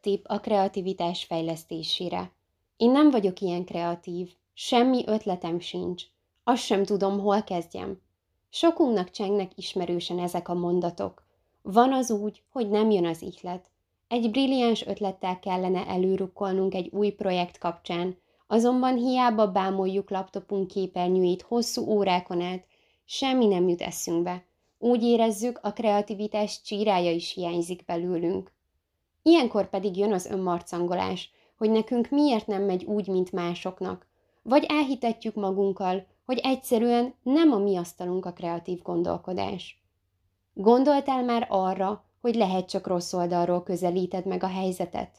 Tipp a kreativitás fejlesztésére. Én nem vagyok ilyen kreatív, semmi ötletem sincs. Azt sem tudom, hol kezdjem. Sokunknak csengnek ismerősen ezek a mondatok. Van az úgy, hogy nem jön az ihlet. Egy brilliáns ötlettel kellene előrukkolnunk egy új projekt kapcsán, azonban hiába bámoljuk laptopunk képernyőjét hosszú órákon át, semmi nem jut eszünkbe. Úgy érezzük, a kreativitás csírája is hiányzik belőlünk. Ilyenkor pedig jön az önmarcangolás, hogy nekünk miért nem megy úgy, mint másoknak. Vagy elhitetjük magunkkal, hogy egyszerűen nem a mi asztalunk a kreatív gondolkodás. Gondoltál már arra, hogy lehet csak rossz oldalról közelíted meg a helyzetet?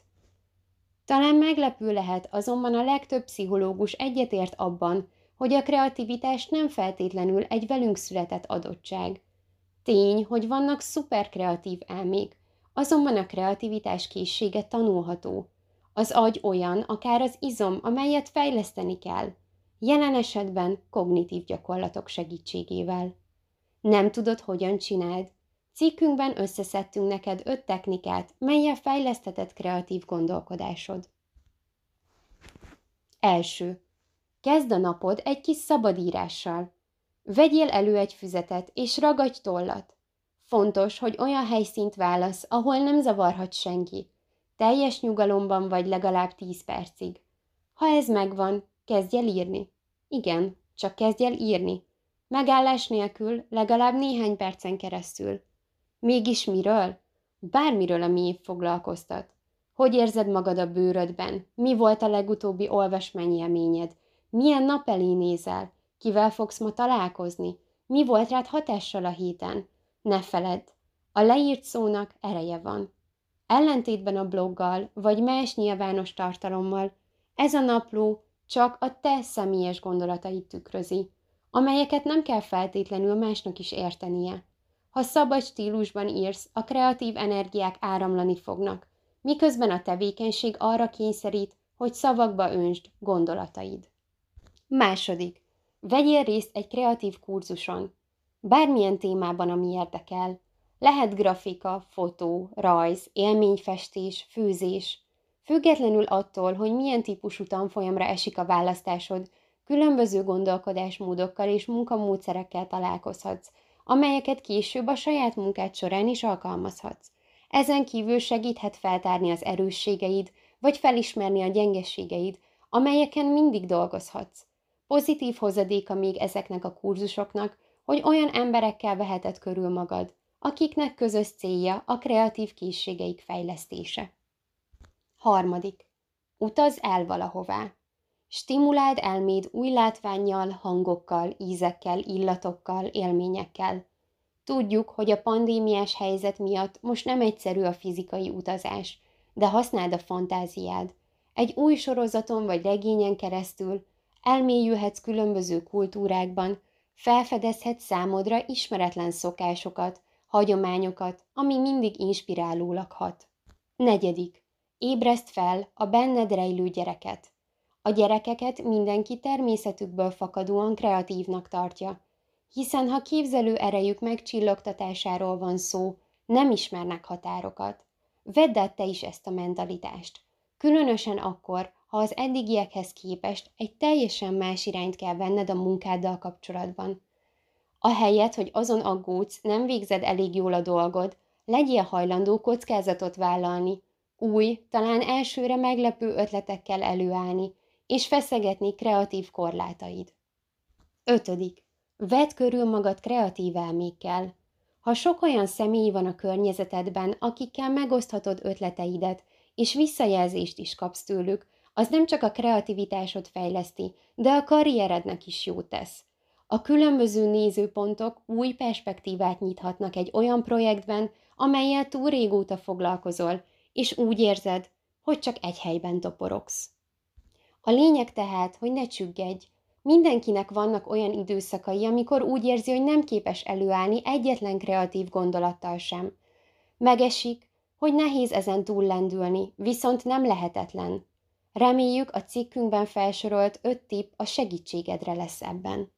Talán meglepő lehet, azonban a legtöbb pszichológus egyetért abban, hogy a kreativitás nem feltétlenül egy velünk született adottság. Tény, hogy vannak szuperkreatív elmék, azonban a kreativitás készsége tanulható. Az agy olyan, akár az izom, amelyet fejleszteni kell. Jelen esetben kognitív gyakorlatok segítségével. Nem tudod, hogyan csináld? Cikkünkben összeszedtünk neked öt technikát, melyel fejlesztheted kreatív gondolkodásod. Első. Kezd a napod egy kis szabadírással. Vegyél elő egy füzetet, és ragadj tollat. Fontos, hogy olyan helyszínt válasz, ahol nem zavarhat senki. Teljes nyugalomban vagy legalább tíz percig. Ha ez megvan, kezdj el írni. Igen, csak kezdj el írni. Megállás nélkül, legalább néhány percen keresztül. Mégis miről? Bármiről, ami épp foglalkoztat. Hogy érzed magad a bőrödben? Mi volt a legutóbbi olvasmányélményed? Milyen nap elé nézel? Kivel fogsz ma találkozni? Mi volt rád hatással a héten? Ne feledd, a leírt szónak ereje van. Ellentétben a bloggal vagy más nyilvános tartalommal, ez a napló csak a te személyes gondolatait tükrözi, amelyeket nem kell feltétlenül másnak is értenie. Ha szabad stílusban írsz, a kreatív energiák áramlani fognak, miközben a tevékenység arra kényszerít, hogy szavakba önsd gondolataid. Második. Vegyél részt egy kreatív kurzuson. Bármilyen témában, ami érdekel. Lehet grafika, fotó, rajz, élményfestés, főzés. Függetlenül attól, hogy milyen típusú tanfolyamra esik a választásod, különböző gondolkodásmódokkal és munkamódszerekkel találkozhatsz, amelyeket később a saját munkád során is alkalmazhatsz. Ezen kívül segíthet feltárni az erősségeid, vagy felismerni a gyengességeid, amelyeken mindig dolgozhatsz. Pozitív hozadéka még ezeknek a kurzusoknak, hogy olyan emberekkel veheted körül magad, akiknek közös célja a kreatív készségeik fejlesztése. Harmadik. Utaz el valahová. Stimuláld elméd új látványjal, hangokkal, ízekkel, illatokkal, élményekkel. Tudjuk, hogy a pandémiás helyzet miatt most nem egyszerű a fizikai utazás, de használd a fantáziád. Egy új sorozaton vagy regényen keresztül elmélyülhetsz különböző kultúrákban, felfedezhetsz számodra ismeretlen szokásokat, hagyományokat, ami mindig inspirálólag hat. Negyedik. Ébreszt fel a benned rejlő gyereket. A gyerekeket mindenki természetükből fakadóan kreatívnak tartja, hiszen ha képzelő erejük megcsillogtatásáról van szó, nem ismernek határokat. Vedd át te is ezt a mentalitást. Különösen akkor, ha az eddigiekhez képest egy teljesen más irányt kell venned a munkáddal kapcsolatban. Ahelyett, hogy azon aggódsz, nem végzed elég jól a dolgod, legyél hajlandó kockázatot vállalni, új, talán elsőre meglepő ötletekkel előállni, és feszegetni kreatív korlátaid. Ötödik. Vedd körül magad kreatív elmékkel. Ha sok olyan személy van a környezetedben, akikkel megoszthatod ötleteidet, és visszajelzést is kapsz tőlük, az nem csak a kreativitásod fejleszti, de a karrierednek is jót tesz. A különböző nézőpontok új perspektívát nyithatnak egy olyan projektben, amelyel túl régóta foglalkozol, és úgy érzed, hogy csak egy helyben toporogsz. A lényeg tehát, hogy ne csüggedj. Mindenkinek vannak olyan időszakai, amikor úgy érzi, hogy nem képes előállni egyetlen kreatív gondolattal sem. Megesik, hogy nehéz ezen túl lendülni, viszont nem lehetetlen. Reméljük a cikkünkben felsorolt öt tipp a segítségedre lesz ebben.